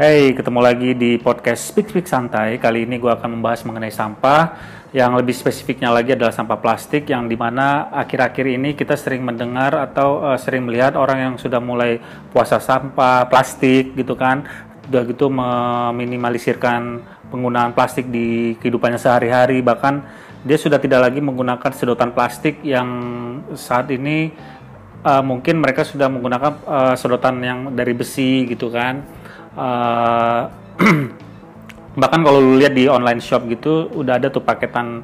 Hey, ketemu lagi di podcast Speak Speak Santai. Kali ini gue akan membahas mengenai sampah. Yang lebih spesifiknya lagi adalah sampah plastik yang di mana akhir-akhir ini kita sering mendengar atau uh, sering melihat orang yang sudah mulai puasa sampah plastik gitu kan. Udah gitu meminimalisirkan penggunaan plastik di kehidupannya sehari-hari. Bahkan dia sudah tidak lagi menggunakan sedotan plastik yang saat ini uh, mungkin mereka sudah menggunakan uh, sedotan yang dari besi gitu kan uh, bahkan kalau lu lihat di online shop gitu udah ada tuh paketan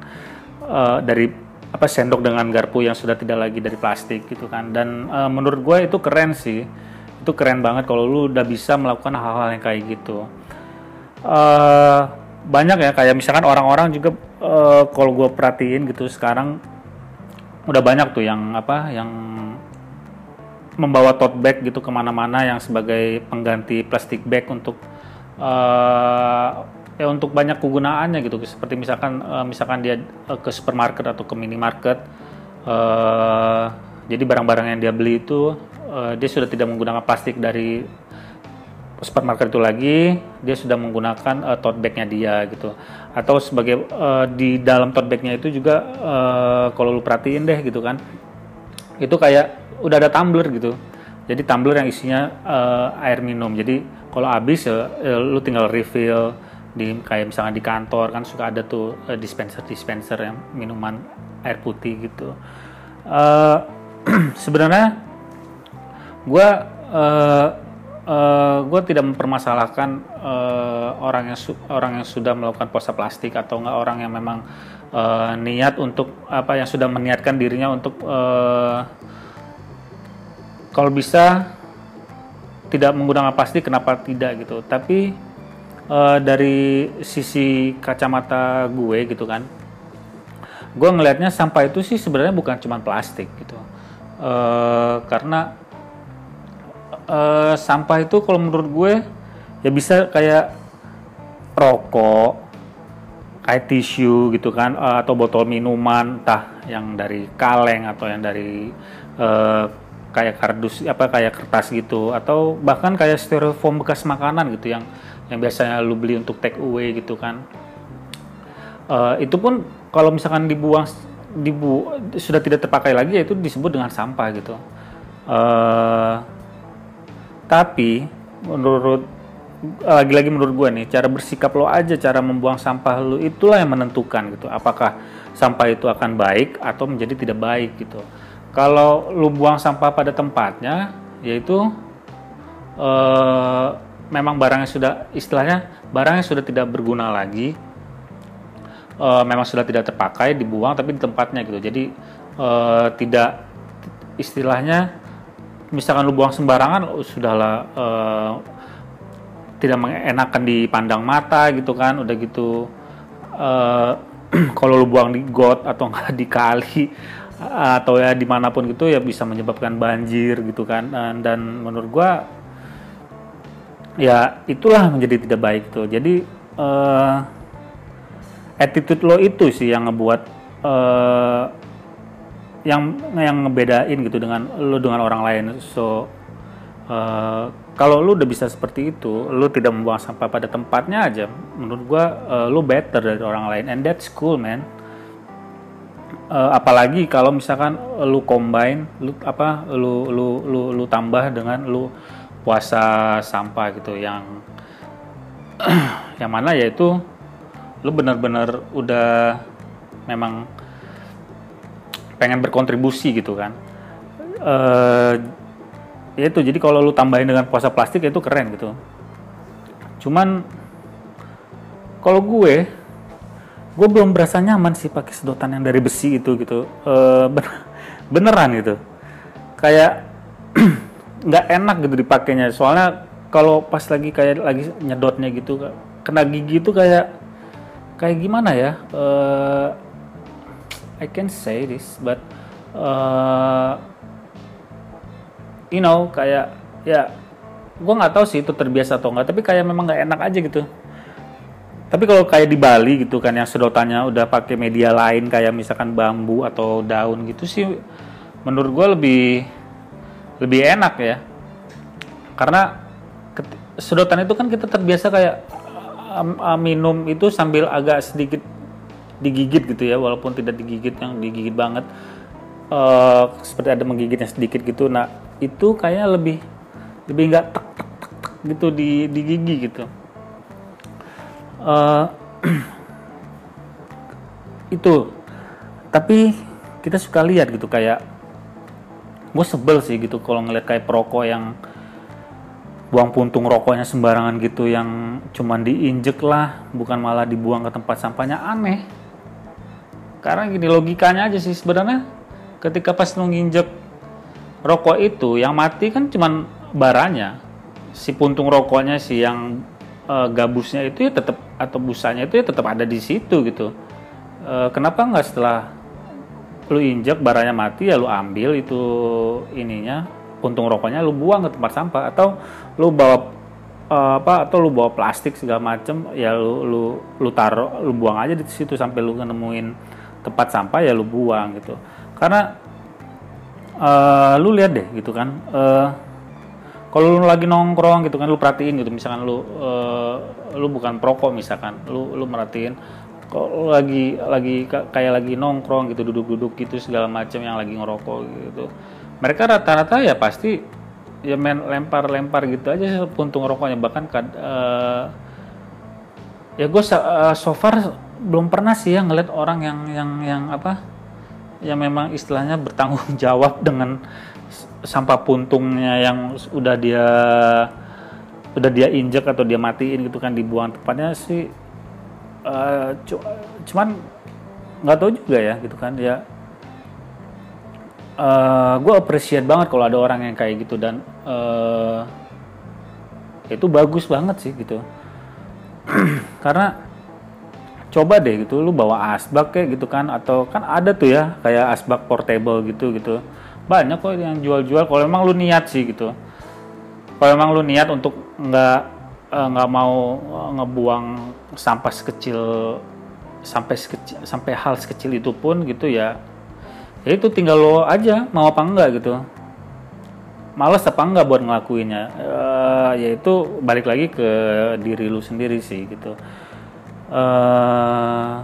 uh, dari apa sendok dengan garpu yang sudah tidak lagi dari plastik gitu kan. Dan uh, menurut gue itu keren sih. Itu keren banget kalau lu udah bisa melakukan hal-hal yang kayak gitu. Uh, banyak ya kayak misalkan orang-orang juga uh, kalau gue perhatiin gitu sekarang udah banyak tuh yang apa yang membawa tote bag gitu ke mana-mana yang sebagai pengganti plastik bag untuk uh, ya untuk banyak kegunaannya gitu. Seperti misalkan uh, misalkan dia uh, ke supermarket atau ke minimarket uh, jadi barang-barang yang dia beli itu uh, dia sudah tidak menggunakan plastik dari supermarket itu lagi dia sudah menggunakan uh, tote bagnya dia gitu. Atau sebagai uh, di dalam tote bagnya itu juga uh, kalau lu perhatiin deh gitu kan itu kayak udah ada tumbler gitu. Jadi tumbler yang isinya uh, air minum. Jadi kalau habis ya, ya lu tinggal refill di kayak misalnya di kantor kan suka ada tuh uh, dispenser dispenser yang minuman air putih gitu. Uh, sebenarnya gue uh, uh, gue tidak mempermasalahkan uh, orang yang orang yang sudah melakukan puasa plastik atau enggak orang yang memang uh, niat untuk apa yang sudah meniatkan dirinya untuk uh, kalau bisa tidak menggunakan plastik kenapa tidak gitu. Tapi uh, dari sisi kacamata gue gitu kan gue ngelihatnya sampah itu sih sebenarnya bukan cuma plastik gitu. Uh, karena uh, sampah itu kalau menurut gue ya bisa kayak rokok kayak tisu gitu kan uh, atau botol minuman entah yang dari kaleng atau yang dari uh, kayak kardus apa kayak kertas gitu. Atau bahkan kayak styrofoam bekas makanan gitu yang yang biasanya lu beli untuk take away gitu kan. Uh, itu pun kalau misalkan dibuang dibu sudah tidak terpakai lagi ya itu disebut dengan sampah gitu. Uh, tapi menurut lagi-lagi menurut gue nih cara bersikap lo aja cara membuang sampah lo itulah yang menentukan gitu apakah sampah itu akan baik atau menjadi tidak baik gitu kalau lu buang sampah pada tempatnya, yaitu uh, memang barangnya sudah istilahnya barangnya sudah tidak berguna lagi, uh, memang sudah tidak terpakai, dibuang tapi di tempatnya gitu. Jadi uh, tidak istilahnya misalkan lu buang sembarangan sudahlah uh, tidak mengenakan dipandang mata gitu kan udah gitu uh, kalau lu buang di got atau enggak di kali atau ya di mana pun gitu ya bisa menyebabkan banjir gitu kan. Dan, dan menurut gua ya itulah menjadi tidak baik tuh. Jadi uh, attitude lo itu sih yang ngebuat uh, yang yang ngebedain gitu dengan lo dengan orang lain. So uh, kalau lo udah bisa seperti itu lo tidak membuang sampah pada tempatnya aja menurut gua uh, lo better dari orang lain. And that's cool man. Uh, apalagi kalau misalkan lu combine lu apa lu lu lu lu tambah dengan lu puasa sampah gitu yang yang mana yaitu lu benar-benar udah memang pengen berkontribusi gitu kan. Uh, ya itu jadi kalau lu tambahin dengan puasa plastik itu keren gitu. Cuman kalau gue gue belum berasa nyaman sih pakai sedotan yang dari besi itu gitu. Uh, beneran gitu. Kayak nggak enak gitu dipakainya. Soalnya kalau pas lagi kayak lagi nyedotnya gitu kena gigi itu kayak kayak gimana ya? Uh, I can say this but uh, you know kayak ya gue nggak tahu sih itu terbiasa atau enggak tapi kayak memang nggak enak aja gitu tapi kalau kayak di Bali gitu kan yang sedotannya udah pakai media lain kayak misalkan bambu atau daun gitu sih menurut gue lebih lebih enak ya. Karena sedotan itu kan kita terbiasa kayak um, um, minum itu sambil agak sedikit digigit gitu ya walaupun tidak digigit yang digigit banget uh, seperti ada menggigitnya sedikit gitu nah itu kayaknya lebih lebih nggak tek tek tek gitu di di gigi gitu. Uh, itu. Tapi kita suka lihat gitu kayak gue sebel sih gitu kalau ngeliat kayak perokok yang buang puntung rokoknya sembarangan gitu yang cuman diinjek lah bukan malah dibuang ke tempat sampahnya. Aneh. Karena gini logikanya aja sih sebenarnya. Ketika pas lu rokok itu yang mati kan cuman baranya. Si puntung rokoknya si yang uh, gabusnya itu ya tetap atau busanya itu ya tetap ada di situ gitu. Uh, kenapa nggak setelah lu injek baranya mati ya lu ambil itu ininya puntung rokoknya lu buang ke tempat sampah. Atau lu bawa uh, apa atau lu bawa plastik segala macem ya lu lu lu taruh lu buang aja di situ sampai lu nemuin tempat sampah ya lu buang gitu. Karena uh, lu lihat deh gitu kan. Uh, kalau lu lagi nongkrong gitu kan lu perhatiin gitu. Misalkan lu uh, lu bukan perokok misalkan. Lu lu merhatiin kalau lagi lagi kayak lagi nongkrong gitu duduk-duduk gitu segala macam yang lagi ngerokok gitu. Mereka rata-rata ya pasti ya main lempar-lempar gitu aja puntung rokoknya bahkan uh, ya gue uh, so far belum pernah sih ya ngeliat orang yang yang yang apa yang memang istilahnya bertanggung jawab dengan sampah puntungnya yang udah dia udah dia injek atau dia matiin gitu kan dibuang. Tempatnya sih uh, cuman nggak tahu juga ya gitu kan ya. Uh, eh, gue appreciate banget kalau ada orang yang kayak gitu dan uh, itu bagus banget sih gitu. Karena coba deh gitu lu bawa asbak kayak gitu kan atau kan ada tuh ya kayak asbak portable gitu gitu. Banyak kok yang jual-jual kalau emang lu niat sih gitu. Kalau emang lu niat untuk nggak nggak uh, mau ngebuang sampah sekecil sampai sekecil sampai hal sekecil itu pun gitu ya ya itu tinggal lo aja mau apa enggak gitu. Males apa enggak buat ngelakuinnya. Uh, ya itu balik lagi ke diri lu sendiri sih gitu uh,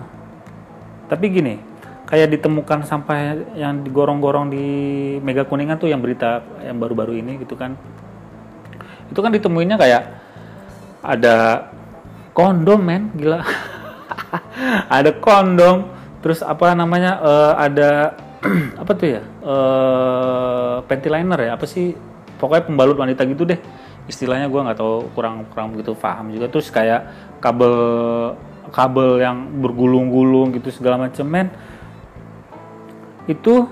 tapi gini kayak ditemukan sampah yang digorong-gorong di Mega Kuningan tuh yang berita yang baru-baru ini gitu kan. Itu kan ditemuinnya kayak ada kondom men gila. Ada kondom terus apa namanya uh, ada apa tuh ya uh, panty liner ya apa sih? Pokoknya pembalut wanita gitu deh istilahnya gue nggak tahu kurang kurang begitu paham juga. Terus kayak kabel kabel yang bergulung-gulung gitu segala macam men itu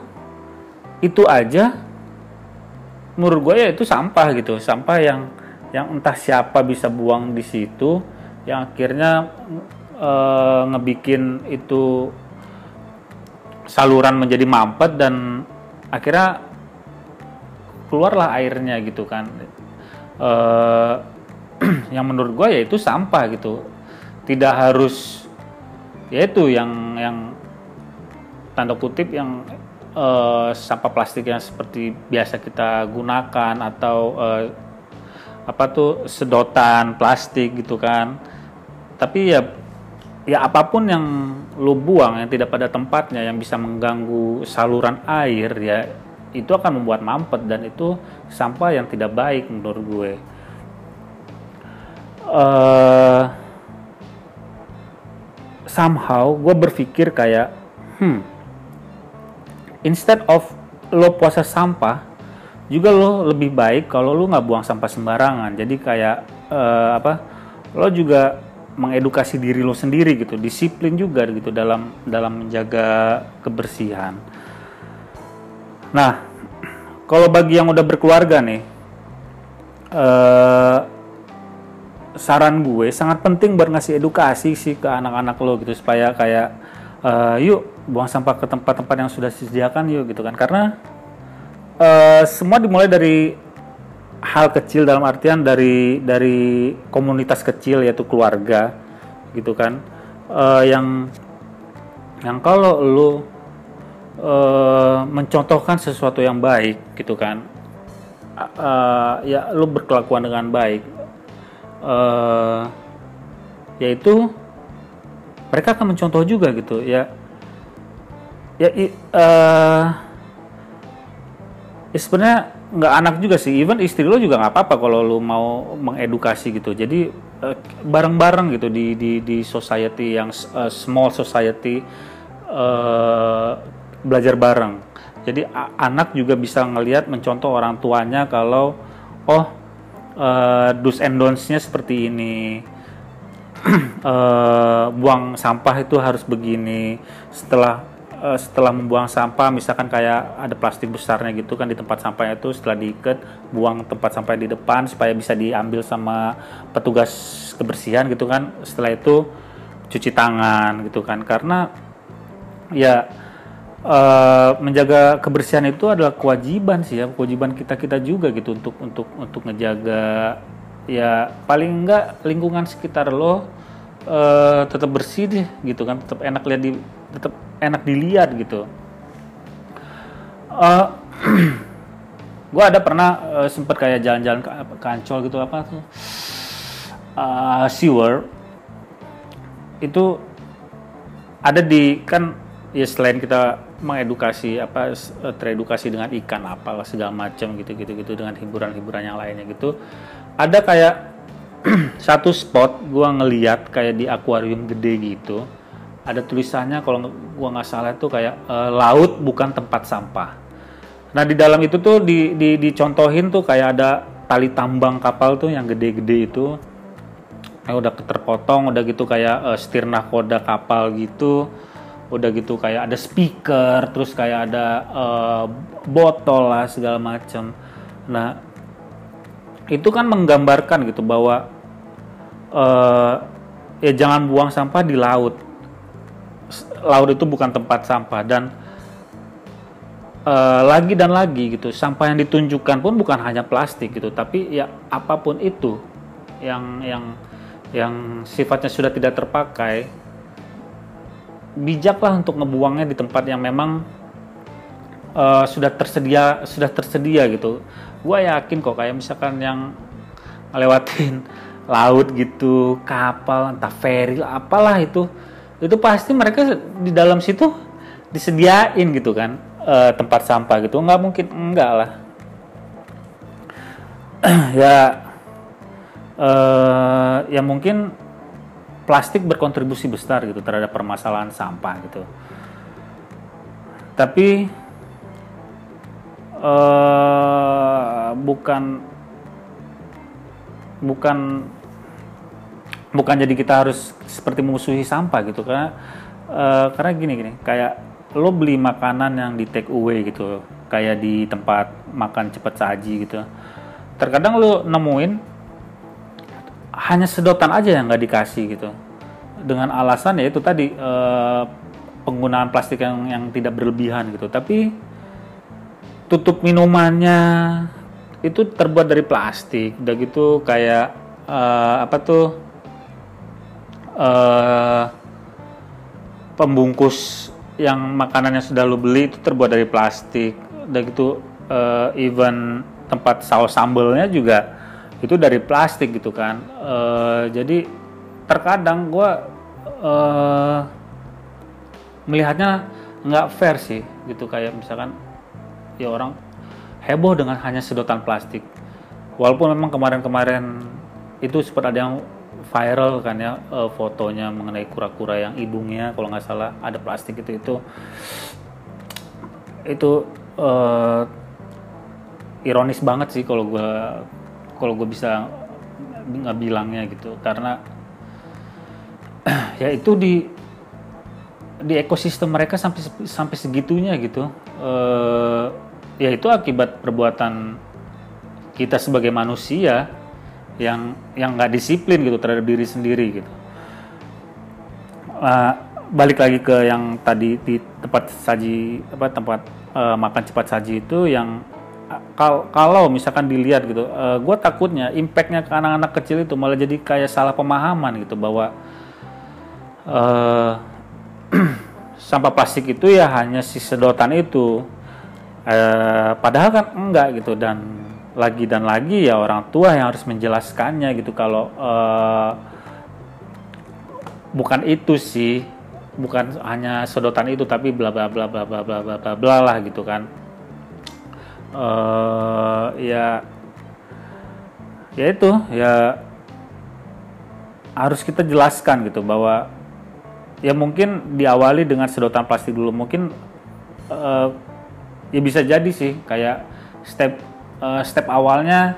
itu aja menurut gue ya itu sampah gitu. Sampah yang yang entah siapa bisa buang di situ yang akhirnya e, ngebikin itu saluran menjadi mampet dan akhirnya keluarlah airnya gitu kan. Uh, yang menurut gue ya itu sampah gitu tidak harus yaitu yang yang tanda kutip yang uh, sampah plastik yang seperti biasa kita gunakan atau uh, apa tuh sedotan plastik gitu kan tapi ya ya apa pun yang lu buang yang tidak pada tempatnya yang bisa mengganggu saluran air ya itu akan membuat mampet dan itu sampah yang tidak baik menurut gue. Uh, somehow gue berpikir kayak, hmm, instead of lo puasa sampah, juga lo lebih baik kalau lo nggak buang sampah sembarangan. Jadi kayak uh, apa, lo juga mengedukasi diri lo sendiri gitu, disiplin juga gitu dalam dalam menjaga kebersihan. Nah, kalau bagi yang udah berkeluarga nih, eh, saran gue sangat penting buat ngasih edukasi sih ke anak-anak lo gitu supaya kayak uh, yuk buang sampah ke tempat-tempat yang sudah disediakan yuk gitu kan. Karena uh, semua dimulai dari hal kecil dalam artian dari dari komunitas kecil yaitu keluarga gitu kan. Uh, yang yang kalau lu uh, mencontohkan sesuatu yang baik gitu kan uh, ya lu berkelakuan dengan baik uh, yaitu mereka akan mencontoh juga gitu ya. Ya uh, ya sebenarnya nggak anak juga sih even istri lo juga nggak apa-apa kalau lo mau mengedukasi gitu. Jadi uh, bareng-bareng gitu di di di society yang uh, small society uh, belajar bareng. Jadi anak juga bisa ngelihat mencontoh orang tuanya kalau oh uh, do's and don'ts-nya seperti ini. Uh, buang sampah itu harus begini. Setelah uh, setelah membuang sampah misalkan kayak ada plastik besarnya gitu kan di tempat sampah itu setelah diikat buang tempat sampah di depan supaya bisa diambil sama petugas kebersihan gitu kan. Setelah itu cuci tangan gitu kan. Karena ya uh, menjaga kebersihan itu adalah kewajiban sih ya kewajiban kita kita juga gitu untuk untuk untuk ngejaga. Ya paling enggak lingkungan sekitar lo uh, tetap bersih deh gitu kan tetap enak lihat di tetap enak dilihat gitu. Uh, eh, gue ada pernah uh, sempet kayak jalan-jalan ke, ke Ancol gitu apa tuh? Uh, Sewer itu ada di kan ya selain kita mengedukasi apa teredukasi dengan ikan apalah segala macam gitu gitu gitu dengan hiburan-hiburan yang lainnya gitu. Ada kayak satu spot gua ngeliat kayak di akuarium gede gitu ada tulisannya kalau gua nggak salah itu kayak e, laut bukan tempat sampah. Nah di dalam itu tuh di, di dicontohin tuh kayak ada tali tambang kapal tuh yang gede-gede itu, eh, udah terpotong, udah gitu kayak uh, nahkoda kapal gitu, udah gitu kayak ada speaker, terus kayak ada uh, botol lah segala macam. Nah itu kan menggambarkan gitu bahwa uh, ya jangan buang sampah di laut laut itu bukan tempat sampah dan uh, lagi dan lagi gitu sampah yang ditunjukkan pun bukan hanya plastik gitu tapi ya apa pun itu yang yang yang sifatnya sudah tidak terpakai bijaklah untuk ngebuangnya di tempat yang memang uh, sudah tersedia sudah tersedia gitu. Gue yakin kok kayak misalkan yang ngelewatin laut gitu kapal entah ferry apalah itu itu pasti mereka di dalam situ disediain gitu kan e, tempat sampah gitu. Nggak mungkin enggak lah. Ya e, ya mungkin plastik berkontribusi besar gitu terhadap permasalahan sampah gitu. Tapi e, bukan bukan bukan jadi kita harus seperti musuhi sampah gitu. Karena uh, karena gini gini kayak lo beli makanan yang di take away gitu kayak di tempat makan cepat saji gitu. Terkadang lo nemuin hanya sedotan aja yang nggak dikasih gitu. Dengan alasan ya itu tadi uh, penggunaan plastik yang yang tidak berlebihan gitu. Tapi tutup minumannya itu terbuat dari plastik. Udah gitu kayak uh, apa tuh uh, pembungkus yang makanannya sudah lo beli itu terbuat dari plastik. Dan gitu uh, even tempat saus sambelnya juga itu dari plastik gitu kan. Uh, jadi terkadang gue uh, melihatnya nggak fair sih gitu. Kayak misalkan ya orang heboh dengan hanya sedotan plastik. Walaupun memang kemarin-kemarin itu sempat ada yang viral kan ya uh, fotonya mengenai kura-kura yang hidungnya kalau nggak salah ada plastik itu itu itu uh, ironis banget sih kalau gue kalau gue bisa nggak bilangnya gitu karena ya itu di di ekosistem mereka sampai sampai segitunya gitu uh, ya itu akibat perbuatan kita sebagai manusia yang yang nggak disiplin gitu terhadap diri sendiri gitu. Uh, balik lagi ke yang tadi di tempat saji apa tempat uh, makan cepat saji itu yang kal kalau misalkan dilihat gitu, uh, gue takutnya impactnya ke anak-anak kecil itu malah jadi kayak salah pemahaman gitu bahwa uh, sampah plastik itu ya hanya si sedotan itu, uh, padahal kan enggak gitu dan lagi dan lagi ya orang tua yang harus menjelaskannya gitu kalau uh, bukan itu sih bukan hanya sedotan itu tapi bla bla bla bla bla bla bla bla bla lah gitu kan uh, ya ya itu ya harus kita jelaskan gitu bahwa ya mungkin diawali dengan sedotan plastik dulu. Mungkin uh, ya bisa jadi sih kayak step uh, step awalnya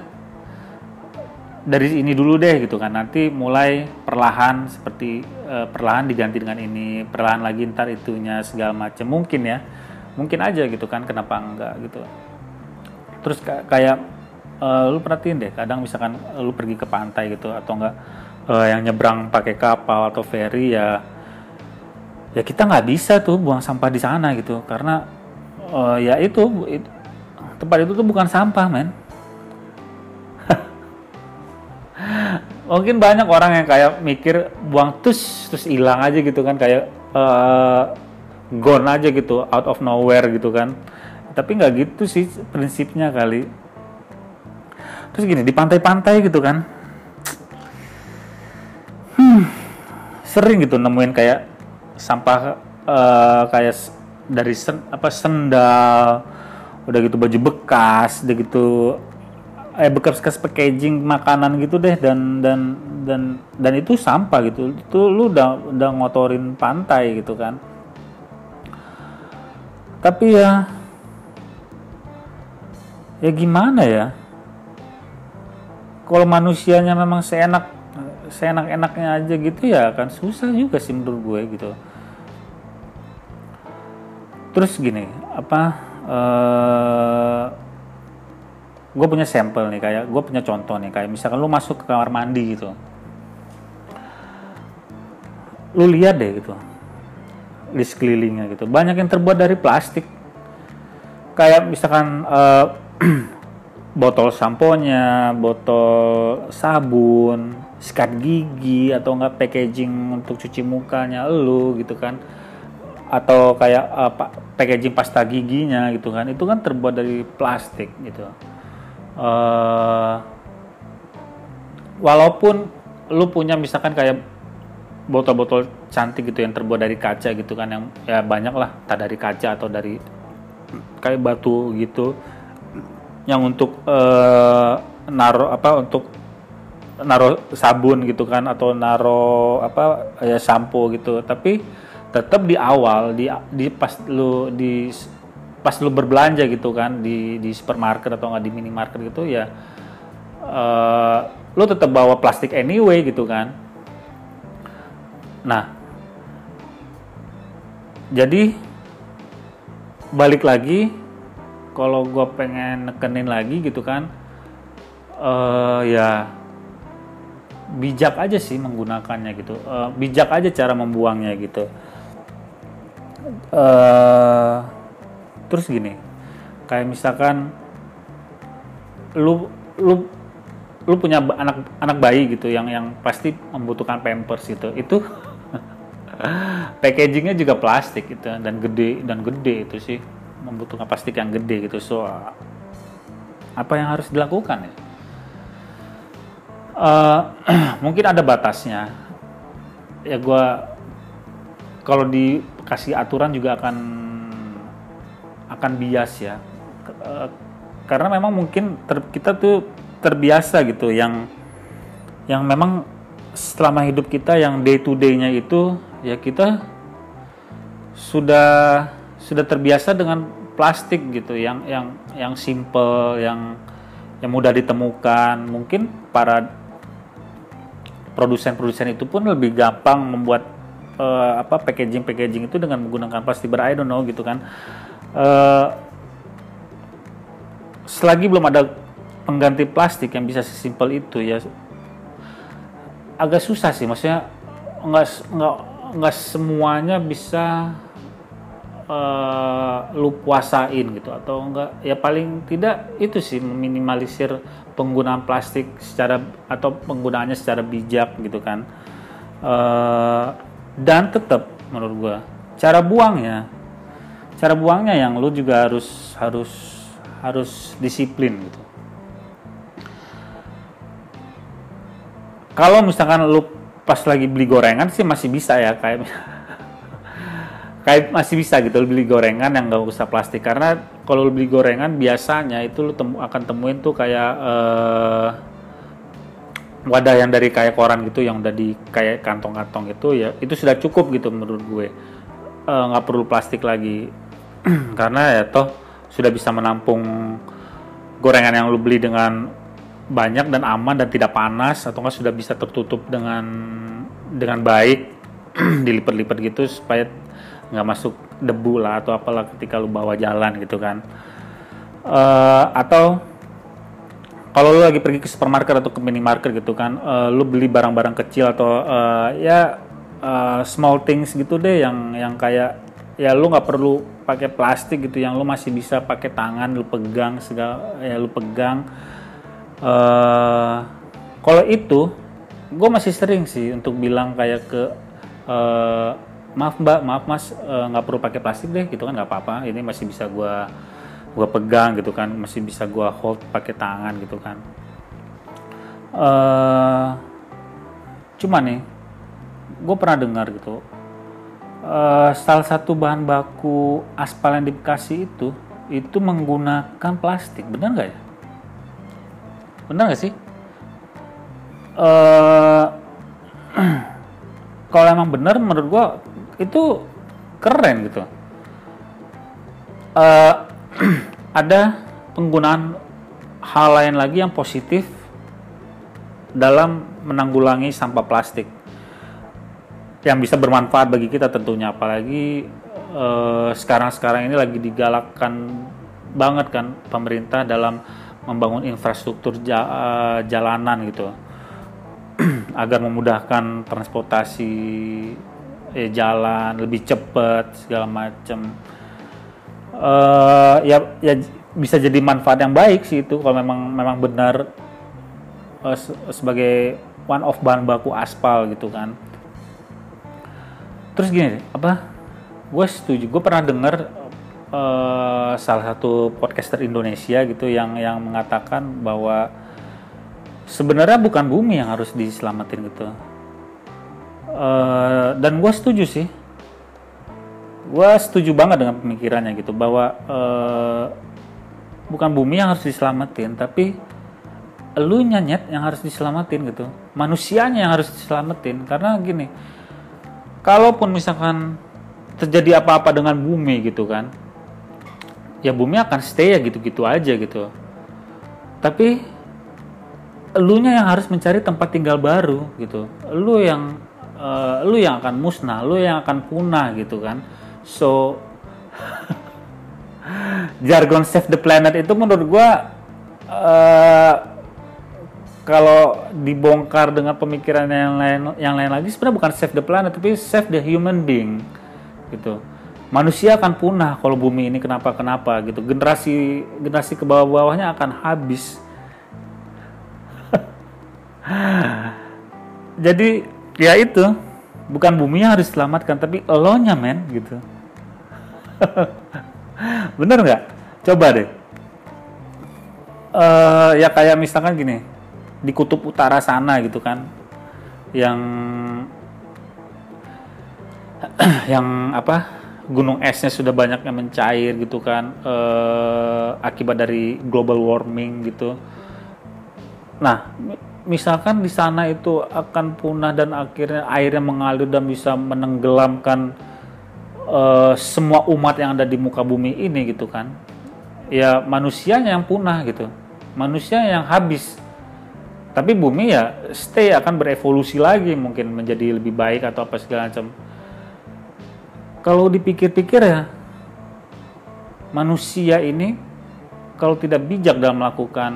dari ini dulu deh gitu kan. Nanti mulai perlahan seperti uh, perlahan diganti dengan ini perlahan lagi ntar itunya segala macam mungkin ya mungkin aja gitu kan kenapa enggak gitu terus kayak uh, lu perhatiin deh kadang misalkan lu pergi ke pantai gitu atau enggak uh, yang nyebrang pakai kapal atau ferry ya ya kita nggak bisa tuh buang sampah di sana gitu. Karena uh, ya itu, itu tempat itu tuh bukan sampah men. Mungkin banyak orang yang kayak mikir buang tus terus hilang aja gitu kan kayak uh, gone aja gitu out of nowhere gitu kan tapi nggak gitu sih prinsipnya kali. Terus gini di pantai-pantai gitu kan. Hmm, sering gitu nemuin kayak sampah uh, kayak dari sen, apa sendal udah gitu baju bekas udah gitu eh bekas-bekas packaging makanan gitu deh dan dan dan dan itu sampah gitu. Itu lu udah udah ngotorin pantai gitu kan. Tapi ya ya gimana ya? Kalau manusianya memang seenak seenak-enaknya aja gitu ya kan susah juga sih menurut gue gitu. Terus gini apa uh, gue punya sampel nih kayak gue punya contoh nih kayak misalkan lu masuk ke kamar mandi gitu. Lu lihat deh gitu di sekelilingnya gitu. Banyak yang terbuat dari plastik. Kayak misalkan uh, botol samponya botol sabun sikat gigi atau enggak packaging untuk cuci mukanya lu gitu kan. Atau kayak uh, packaging pasta giginya gitu kan. Itu kan terbuat dari plastik gitu. Uh, walaupun lu punya misalkan kayak botol-botol cantik gitu yang terbuat dari kaca gitu kan yang ya banyak lah tak dari kaca atau dari kayak batu gitu yang untuk uh, naro apa untuk naro sabun gitu kan atau naro apa ya sampo gitu. Tapi tetap di awal di di pas lu di pas lu berbelanja gitu kan di di supermarket atau nggak di minimarket gitu ya uh, lu tetap bawa plastik anyway gitu kan. Nah jadi balik lagi kalau gue pengen nekenin lagi gitu kan uh, ya bijak aja sih menggunakannya gitu. Uh, bijak aja cara membuangnya gitu. Uh, terus gini kayak misalkan lu lu lu punya anak anak bayi gitu yang yang pasti membutuhkan pampers gitu itu packagingnya juga plastik gitu dan gede dan gede itu sih membutuhkan plastik yang gede gitu. So apa yang harus dilakukan ya? Uh, mungkin ada batasnya. Ya gue kalau di kasih aturan juga akan akan bias ya. Eh, karena memang mungkin ter, kita tuh terbiasa gitu. Yang yang memang selama hidup kita yang day to day-nya itu ya kita sudah sudah terbiasa dengan plastik gitu yang yang yang simple yang yang mudah ditemukan. Mungkin para produsen-produsen itu pun lebih gampang membuat uh, apa packaging packaging itu dengan menggunakan plastik ber I don't know gitu kan. Uh, selagi belum ada pengganti plastik yang bisa sesimpel itu ya agak susah sih. Maksudnya nggak nggak nggak semuanya bisa uh, lu puasain gitu atau enggak? Ya paling tidak itu sih meminimalisir penggunaan plastik secara atau penggunaannya secara bijak gitu kan. Uh, dan tetap menurut gua cara buangnya cara buangnya yang lu juga harus harus harus disiplin gitu. Kalau misalkan lu pas lagi beli gorengan sih masih bisa ya kayak kayak masih bisa gitu lu beli gorengan yang nggak usah plastik. Karena kalau beli gorengan biasanya itu lu temu, akan temuin tuh kayak uh, wadah yang dari kayak koran gitu yang udah di kayak kantong-kantong itu ya itu sudah cukup gitu menurut gue. Eh, nggak uh, perlu plastik lagi. Karena ya toh sudah bisa menampung gorengan yang lu beli dengan banyak dan aman dan tidak panas atau nggak sudah bisa tertutup dengan dengan baik dilipat-lipat gitu supaya nggak masuk debu lah atau apalah ketika lu bawa jalan gitu kan. Uh, atau kalau lu lagi pergi ke supermarket atau ke minimarket gitu kan uh, lu beli barang-barang kecil atau uh, ya uh, small things gitu deh yang yang kayak ya lu nggak perlu pakai plastik gitu yang lu masih bisa pakai tangan lu pegang segala ya lu pegang. Uh, kalau itu gue masih sering sih untuk bilang kayak ke uh, maaf mbak maaf mas nggak uh, perlu pakai plastik deh gitu kan nggak apa-apa. Ini masih bisa gue gue pegang gitu kan. Masih bisa gue hold pakai tangan gitu kan. Uh, cuman nih gue pernah dengar gitu. Uh, salah satu bahan baku aspal yang di Bekasi itu itu menggunakan plastik. Benar nggak ya? Benar nggak sih? Uh, kalau emang benar menurut gue itu keren gitu. Uh, ada penggunaan hal lain lagi yang positif dalam menanggulangi sampah plastik yang bisa bermanfaat bagi kita tentunya. Apalagi sekarang-sekarang uh, ini lagi digalakkan banget kan pemerintah dalam membangun infrastruktur uh, jalanan gitu. Agar memudahkan transportasi eh, jalan lebih cepat segala macam uh, ya ya bisa jadi manfaat yang baik sih itu kalau memang memang benar uh, sebagai one of bahan baku aspal gitu kan. Terus gini apa? Gue setuju gue pernah dengar uh, salah satu podcaster Indonesia gitu yang yang mengatakan bahwa sebenarnya bukan bumi yang harus diselamatin gitu uh, dan gue setuju sih. Gue setuju banget dengan pemikirannya gitu bahwa uh, bukan bumi yang harus diselamatin tapi lu nyanyet yang harus diselamatin gitu. Manusianya yang harus diselamatin. Karena gini kalaupun misalkan terjadi apa-apa dengan bumi gitu kan ya bumi akan stay ya gitu-gitu aja gitu. Tapi elunya yang harus mencari tempat tinggal baru gitu. Lu yang uh, lu yang akan musnah lu yang akan punah gitu kan. So jargon save the planet itu menurut gua uh, kalau dibongkar dengan pemikiran yang lain yang lain lagi sebenarnya bukan save the planet tapi save the human being gitu. Manusia akan punah kalau bumi ini kenapa kenapa gitu. Generasi generasi ke bawah bawahnya akan habis. Jadi ya itu. Bukan bumi yang harus diselamatkan tapi elonya men gitu. Bener nggak? Coba deh. Uh, ya kayak misalkan gini di kutub utara sana gitu kan yang yang apa gunung esnya sudah banyak yang mencair gitu kan eh, akibat dari global warming gitu. Nah misalkan di sana itu akan punah dan akhirnya airnya mengalir dan bisa menenggelamkan eh, semua umat yang ada di muka bumi ini gitu kan. Ya manusianya yang punah gitu. Manusia yang habis. Tapi bumi ya stay akan berevolusi lagi mungkin menjadi lebih baik atau apa segala macam. Kalau dipikir-pikir ya manusia ini kalau tidak bijak dalam melakukan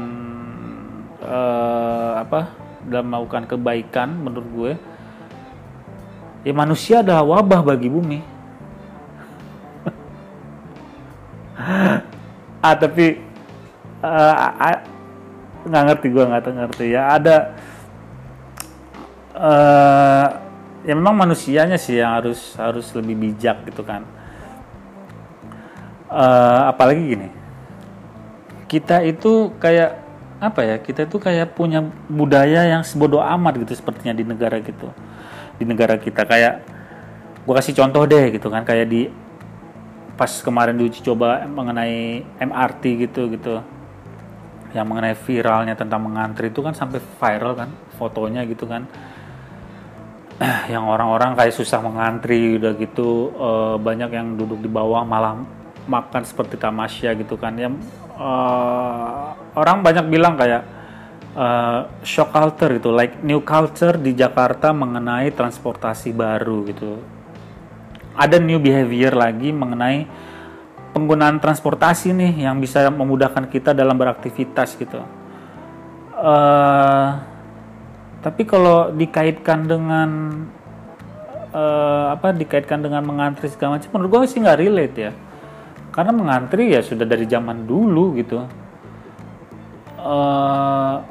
uh, apa dalam melakukan kebaikan menurut gue. Ya manusia adalah wabah bagi bumi. Ah tapi uh, nggak ngerti gue nggak ngerti. Ya ada uh, ya memang manusianya sih yang harus harus lebih bijak gitu kan. Uh, apalagi gini. Kita itu kayak apa ya kita tuh kayak punya budaya yang sebodoh amat gitu sepertinya di negara gitu. Di negara kita kayak gue kasih contoh deh gitu kan kayak di pas kemarin diuji coba mengenai MRT gitu gitu. Yang mengenai viralnya tentang mengantri itu kan sampai viral kan fotonya gitu kan. Yang orang-orang kayak susah mengantri udah gitu uh, banyak yang duduk di bawah malah makan seperti tamasya gitu kan. Yang uh, orang banyak bilang kayak uh, shock culture gitu like new culture di Jakarta mengenai transportasi baru gitu. Ada new behavior lagi mengenai penggunaan transportasi nih yang bisa memudahkan kita dalam beraktivitas gitu. Uh, tapi kalau dikaitkan dengan uh, apa dikaitkan dengan mengantri segala macam menurut gue sih nggak relate ya karena mengantri ya sudah dari zaman dulu gitu. Uh,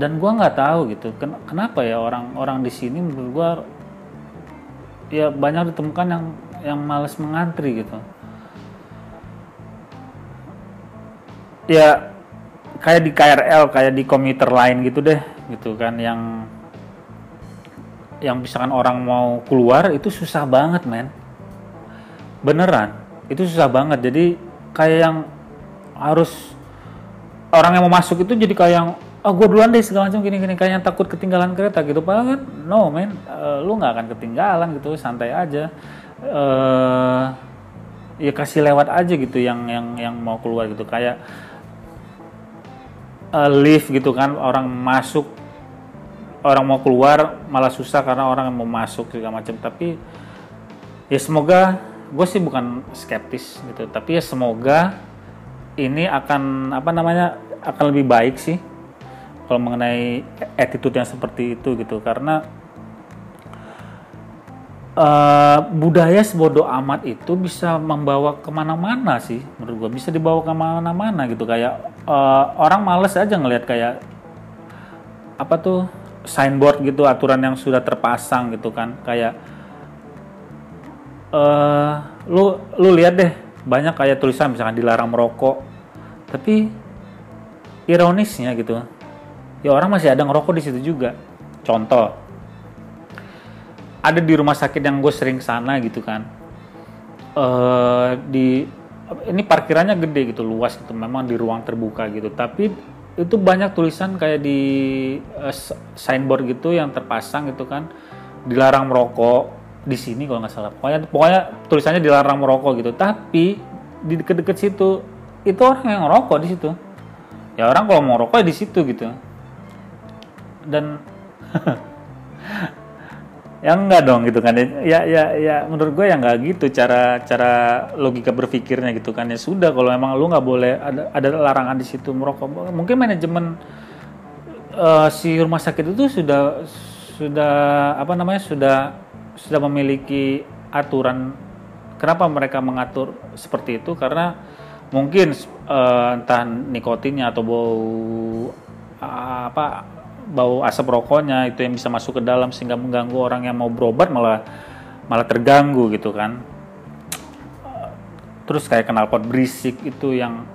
dan gue nggak tahu gitu. Ken kenapa ya orang-orang di sini menurut gue ya banyak ditemukan yang yang males mengantri gitu. Ya kayak di KRL kayak di komuter lain gitu deh gitu kan yang yang misalkan orang mau keluar itu susah banget men beneran itu susah banget. Jadi kayak yang harus orang yang mau masuk itu jadi kayak yang oh gue duluan deh segala macam gini gini kayak yang takut ketinggalan kereta gitu. Padahal kan no men. Uh, lu nggak akan ketinggalan gitu santai aja. Uh, ya kasih lewat aja gitu yang yang yang mau keluar gitu. Kayak uh, lift gitu kan orang masuk orang mau keluar malah susah karena orang mau masuk segala macam. Tapi ya semoga gue sih bukan skeptis gitu tapi ya semoga ini akan apa namanya akan lebih baik sih kalau mengenai attitude yang seperti itu gitu. Karena uh, budaya sebodoh amat itu bisa membawa ke mana-mana sih menurut gue bisa dibawa ke mana-mana gitu. Kayak uh, orang males aja ngelihat kayak apa tuh signboard gitu aturan yang sudah terpasang gitu kan. Kayak uh, lu lu lihat deh banyak kayak tulisan misalkan dilarang merokok. Tapi ironisnya gitu ya orang masih ada ngerokok di situ juga. Contoh ada di rumah sakit yang gue sering sana gitu kan. Uh, di ini parkirannya gede gitu luas gitu memang di ruang terbuka gitu. Tapi itu banyak tulisan kayak di uh, signboard gitu yang terpasang gitu kan. Dilarang merokok di sini kalau nggak salah. Pokoknya pokoknya tulisannya dilarang merokok gitu. Tapi di deket-deket situ itu orang yang ngerokok di situ. Ya orang kalau mau rokok ya di situ gitu. Dan ya enggak dong gitu kan. Ya ya ya menurut gue ya nggak gitu cara cara logika berpikirnya gitu kan. Ya sudah kalau emang lu nggak boleh ada ada larangan di situ merokok. Mungkin manajemen uh, si rumah sakit itu sudah sudah apa namanya sudah sudah memiliki aturan kenapa mereka mengatur seperti itu? Karena mungkin uh, entah nikotinnya atau bau uh, apa bau asap rokoknya itu yang bisa masuk ke dalam sehingga mengganggu orang yang mau berobat malah malah terganggu gitu kan. Terus kayak knalpot berisik itu yang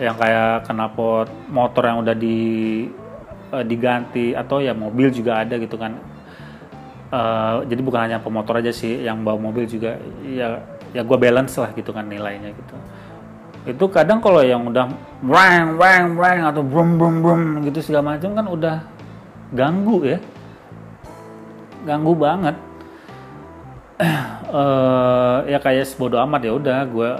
yang kayak knalpot motor yang udah di uh, diganti atau ya mobil juga ada gitu kan uh, jadi bukan hanya pemotor aja sih yang bawa mobil juga. Ya ya gue balance lah gitu kan nilainya gitu. Itu kadang kalau yang udah wang wang wang atau brum brum brum gitu segala macam kan udah ganggu ya. Ganggu banget. Uh, ya kayak sebodoh amat ya udah gue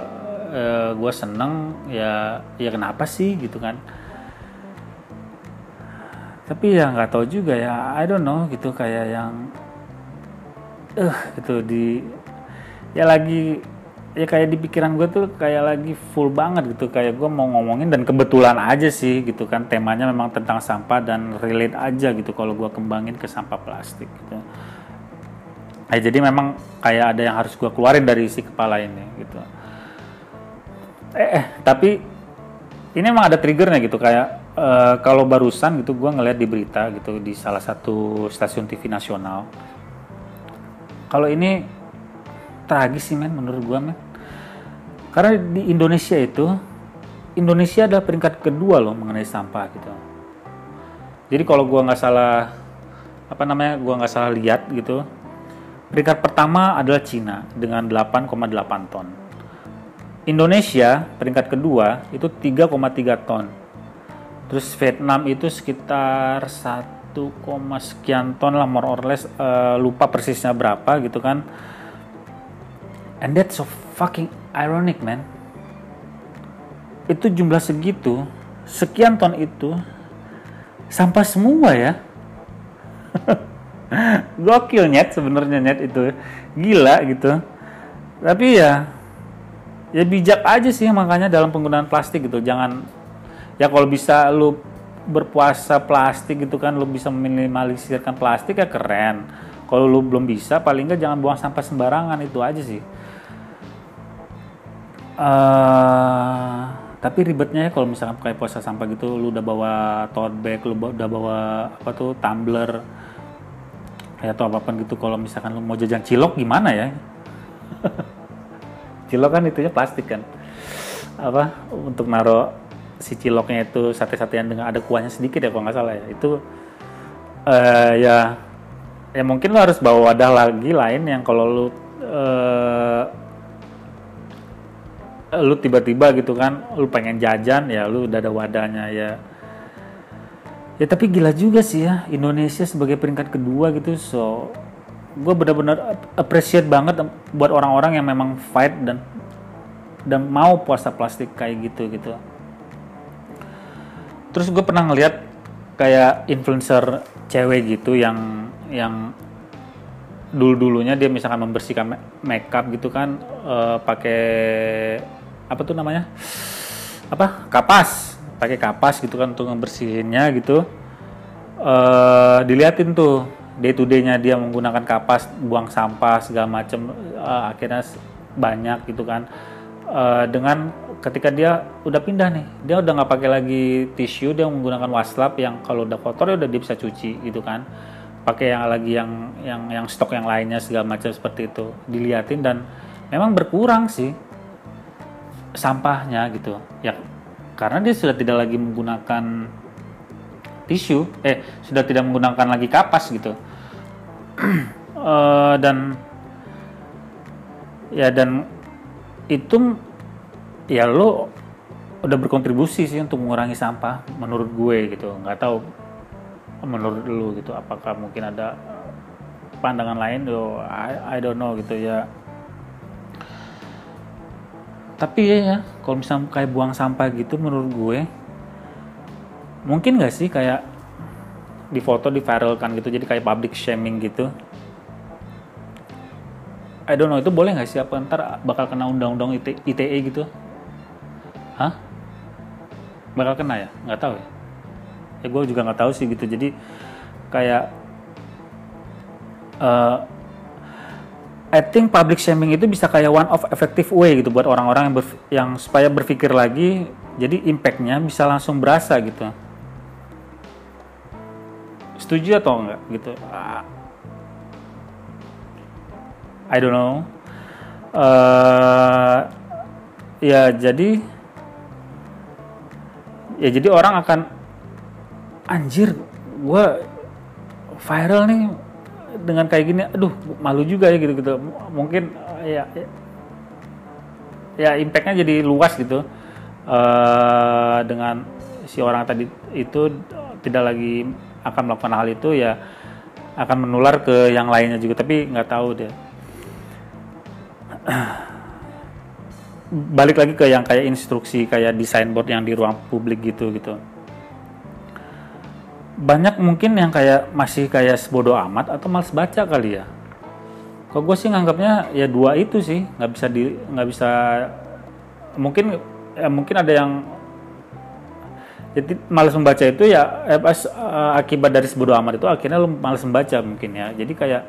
uh, gue seneng ya ya kenapa sih gitu kan. Tapi ya nggak tahu juga ya I don't know gitu kayak yang eh uh, gitu di ya lagi ya kayak di pikiran gue tuh kayak lagi full banget gitu. Kayak gue mau ngomongin dan kebetulan aja sih gitu kan. Temanya memang tentang sampah dan relate aja gitu kalau gue kembangin ke sampah plastik gitu. Ya jadi memang kayak ada yang harus gue keluarin dari isi kepala ini gitu. Eh, eh tapi ini emang ada triggernya gitu. Kayak uh, kalau barusan gitu gue ngeliat di berita gitu di salah satu stasiun TV nasional kalau ini tragis sih men menurut gua men. Karena di Indonesia itu Indonesia adalah peringkat kedua loh mengenai sampah gitu. Jadi kalau gua nggak salah apa namanya gua nggak salah lihat gitu peringkat pertama adalah Cina dengan 8,8 ton. Indonesia peringkat kedua itu 3,3 ton. Terus Vietnam itu sekitar 1, sekian ton lah more or less. Uh, lupa persisnya berapa gitu kan. And that's so fucking ironic man. Itu jumlah segitu sekian ton itu sampah semua ya. Gokil net sebenarnya net itu. Gila gitu. Tapi ya ya bijak aja sih makanya dalam penggunaan plastik gitu. Jangan ya kalau bisa lu berpuasa plastik gitu kan lu bisa meminimalisirkan plastik ya keren. Kalau lu belum bisa paling nggak jangan buang sampah sembarangan itu aja sih. Uh, tapi ribetnya ya kalau misalkan kayak puasa sampah gitu lu udah bawa tote bag lu udah bawa apa tuh tumbler kayak atau apa pun gitu kalau misalkan lu mau jajan cilok gimana ya? Cilok kan itunya plastik kan. Apa untuk naro si ciloknya itu sate-satean dengan ada kuahnya sedikit ya kalau nggak salah ya. Itu uh, ya ya mungkin lu harus bawa wadah lagi lain yang kalau lu uh, lu tiba-tiba gitu kan lu pengen jajan ya lu udah ada wadahnya ya. Ya tapi gila juga sih ya Indonesia sebagai peringkat kedua gitu. So gue benar-benar appreciate banget buat orang-orang yang memang fight dan dan mau puasa plastik kayak gitu gitu terus gue pernah ngeliat kayak influencer cewek gitu yang yang dulu dulunya dia misalkan membersihkan makeup gitu kan uh, pakai apa tuh namanya? Apa? Kapas. Pakai kapas gitu kan untuk ngebersihinnya gitu. Uh, diliatin tuh day to day-nya dia menggunakan kapas buang sampah segala macem uh, akhirnya banyak gitu kan. Uh, dengan ketika dia udah pindah nih dia udah nggak pakai lagi tisu dia menggunakan waslap yang kalau udah kotor ya udah dia bisa cuci gitu kan. Pakai yang lagi yang yang yang stok yang lainnya segala macam seperti itu diliatin dan memang berkurang sih sampahnya gitu. Ya karena dia sudah tidak lagi menggunakan tisu eh sudah tidak menggunakan lagi kapas gitu. Uh, dan ya dan itu ya lo udah berkontribusi sih untuk mengurangi sampah menurut gue gitu. Nggak tahu menurut lu gitu apakah mungkin ada pandangan lain? Yo I, I don't know gitu ya. Tapi ya, ya kalau misalnya kayak buang sampah gitu menurut gue mungkin gak sih kayak di foto di viralkan gitu jadi kayak public shaming gitu? I don't know itu boleh nggak sih? Apa ntar bakal kena undang-undang ITE gitu hah bakal kena ya nggak tahu ya ya gue juga nggak tahu sih gitu jadi kayak uh, I think public shaming itu bisa kayak one of effective way gitu buat orang-orang yang, yang supaya berpikir lagi, jadi impactnya bisa langsung berasa gitu. Setuju atau enggak gitu? I don't know. Uh, ya jadi ya jadi orang akan anjir gue viral nih dengan kayak gini. Aduh malu juga ya gitu gitu mungkin ya ya, ya impactnya jadi luas gitu. Uh, dengan si orang tadi itu tidak lagi akan melakukan hal itu ya akan menular ke yang lainnya juga tapi nggak tahu deh balik lagi ke yang kayak instruksi kayak desain board yang di ruang publik gitu gitu banyak mungkin yang kayak masih kayak sebodoh amat atau males baca kali ya. Kok gue sih nganggapnya ya dua itu sih nggak bisa di nggak bisa mungkin ya mungkin ada yang jadi malas membaca itu ya eh, uh, akibat dari sebodoh amat itu akhirnya lu malas membaca mungkin ya jadi kayak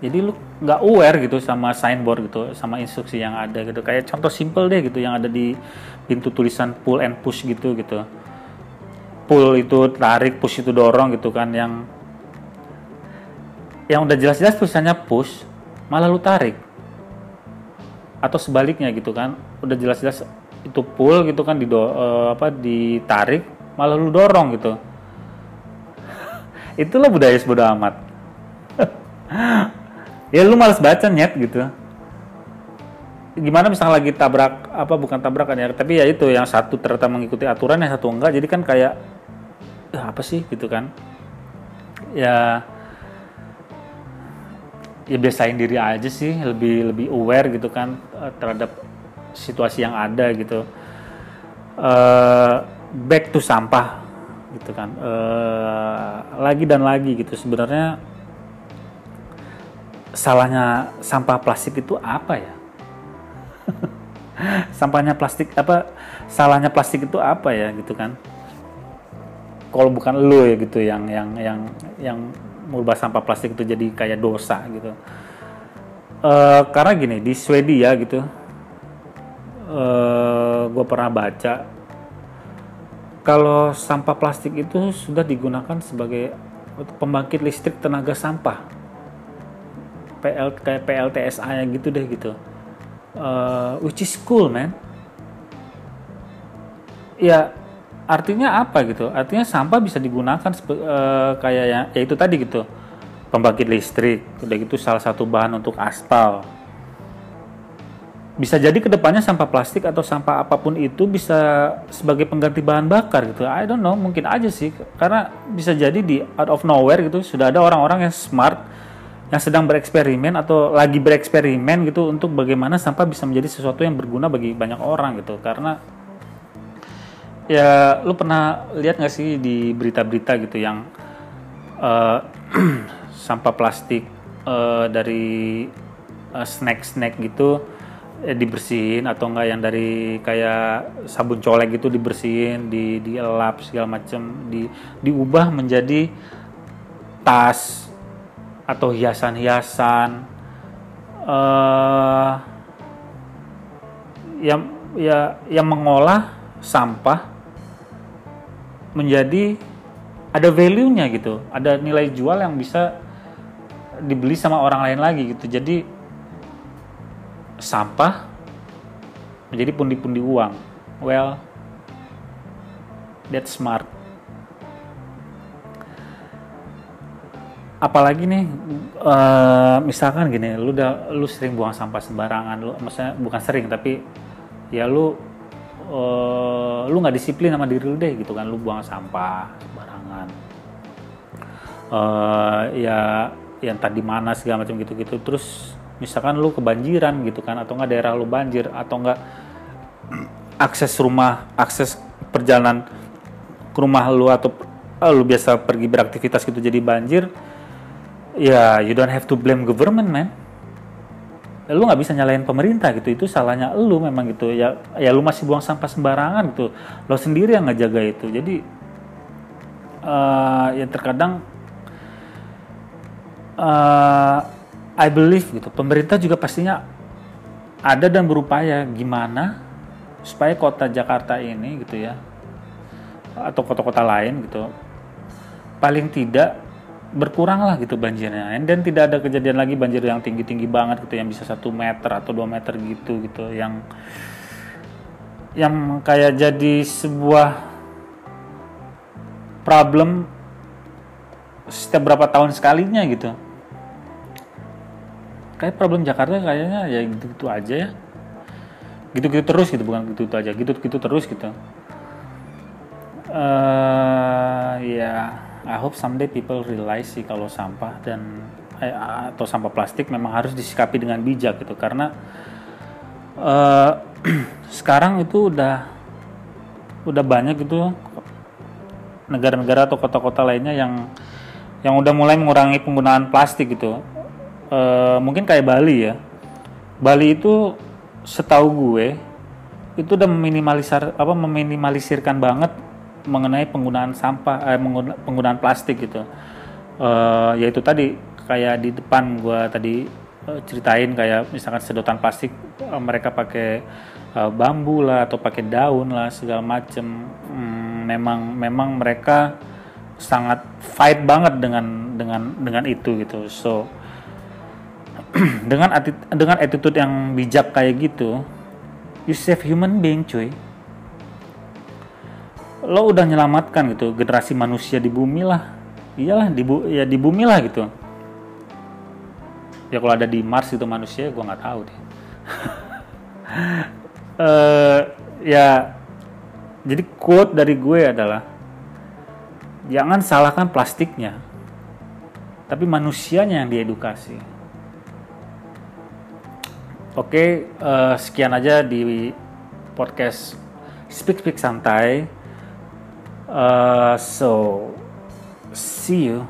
jadi lu nggak aware gitu sama signboard gitu sama instruksi yang ada gitu. Kayak contoh simple deh gitu yang ada di pintu tulisan pull and push gitu gitu. Pull itu tarik push itu dorong gitu kan yang yang udah jelas-jelas tulisannya push malah lu tarik. Atau sebaliknya gitu kan udah jelas-jelas itu pull gitu kan di uh, apa ditarik malah lu dorong gitu. Itulah budaya sebodoh amat ya lu males baca nyet gitu. Gimana misalnya lagi tabrak apa bukan tabrakan ya tapi ya itu yang satu ternyata mengikuti aturan yang satu enggak jadi kan kayak eh, apa sih? gitu kan. Ya ya biasain diri aja sih lebih lebih aware gitu kan eh, terhadap situasi yang ada gitu. Uh, back to sampah gitu kan. Uh, lagi dan lagi gitu. Sebenarnya salahnya sampah plastik itu apa ya? Sampahnya plastik apa salahnya plastik itu apa ya gitu kan? Kalau bukan lo ya gitu yang yang yang yang merubah sampah plastik itu jadi kayak dosa gitu. Uh, karena gini di Swedia gitu uh, eh, gue pernah baca kalau sampah plastik itu sudah digunakan sebagai pembangkit listrik tenaga sampah PL kayak PLTSA yang gitu deh gitu. Uh, which is cool man. Ya artinya apa gitu? Artinya sampah bisa digunakan uh, kayak ya, ya itu tadi gitu. Pembangkit listrik udah gitu salah satu bahan untuk aspal. Bisa jadi ke depannya sampah plastik atau sampah apa pun itu bisa sebagai pengganti bahan bakar gitu. I don't know mungkin aja sih. Karena bisa jadi di out of nowhere gitu. Sudah ada orang-orang yang smart yang sedang bereksperimen atau lagi bereksperimen gitu untuk bagaimana sampah bisa menjadi sesuatu yang berguna bagi banyak orang gitu. Karena ya lu pernah lihat nggak sih di berita-berita gitu yang uh, sampah plastik uh, dari uh, snack-snack gitu eh, dibersihin atau enggak yang dari kayak sabun colek gitu dibersihin di dielap segala macam di diubah menjadi tas atau hiasan-hiasan uh, yang ya yang mengolah sampah menjadi ada value-nya gitu, ada nilai jual yang bisa dibeli sama orang lain lagi gitu. Jadi sampah menjadi pundi-pundi uang. Well, that's smart. Apalagi nih uh, misalkan gini lu udah lu sering buang sampah sembarangan lu maksudnya bukan sering tapi ya lu uh, lu nggak disiplin sama diri lu deh gitu kan lu buang sampah sembarangan. Uh, ya yang tadi mana segala macam gitu-gitu. Terus misalkan lu kebanjiran gitu kan atau nggak daerah lu banjir atau nggak akses rumah akses perjalanan ke rumah lu atau lu biasa pergi beraktivitas gitu jadi banjir ya you don't have to blame government man. Lu nggak bisa nyalain pemerintah gitu. Itu salahnya lu memang gitu. Ya ya lu masih buang sampah sembarangan gitu. Lo sendiri yang ngejaga itu. Jadi uh, ya terkadang uh, I believe gitu. Pemerintah juga pastinya ada dan berupaya gimana supaya kota Jakarta ini gitu ya atau kota-kota lain gitu paling tidak berkurang lah gitu banjirnya. Dan tidak ada kejadian lagi banjir yang tinggi tinggi banget gitu yang bisa satu meter atau dua meter gitu gitu. Yang yang kayak jadi sebuah problem setiap berapa tahun sekalinya gitu. Kayak problem Jakarta kayaknya ya gitu gitu aja ya. Gitu gitu terus gitu bukan gitu, -gitu aja gitu gitu terus gitu. Uh, ya I hope someday people realize sih kalau sampah dan eh, atau sampah plastik memang harus disikapi dengan bijak gitu. Karena uh, sekarang itu udah udah banyak gitu negara-negara atau kota-kota lainnya yang yang udah mulai mengurangi penggunaan plastik gitu. Uh, mungkin kayak Bali ya. Bali itu setahu gue itu udah meminimalisir apa meminimalisirkan banget mengenai penggunaan sampah eh, penggunaan plastik gitu. Uh, yaitu tadi kayak di depan gue tadi uh, ceritain kayak misalkan sedotan plastik uh, mereka pakai uh, bambu lah atau pakai daun lah segala macem. Hmm, memang memang mereka sangat fight banget dengan dengan dengan itu gitu. So dengan dengan attitude yang bijak kayak gitu you save human being cuy lo udah menyelamatkan gitu generasi manusia di bumi lah. Iyalah di bu ya di bumi lah gitu. Ya kalau ada di Mars itu manusia gue nggak tahu deh. Uh, ya jadi quote dari gue adalah jangan salahkan plastiknya tapi manusianya yang diedukasi. Oke uh, sekian aja di podcast speak speak santai Uh, so, see you.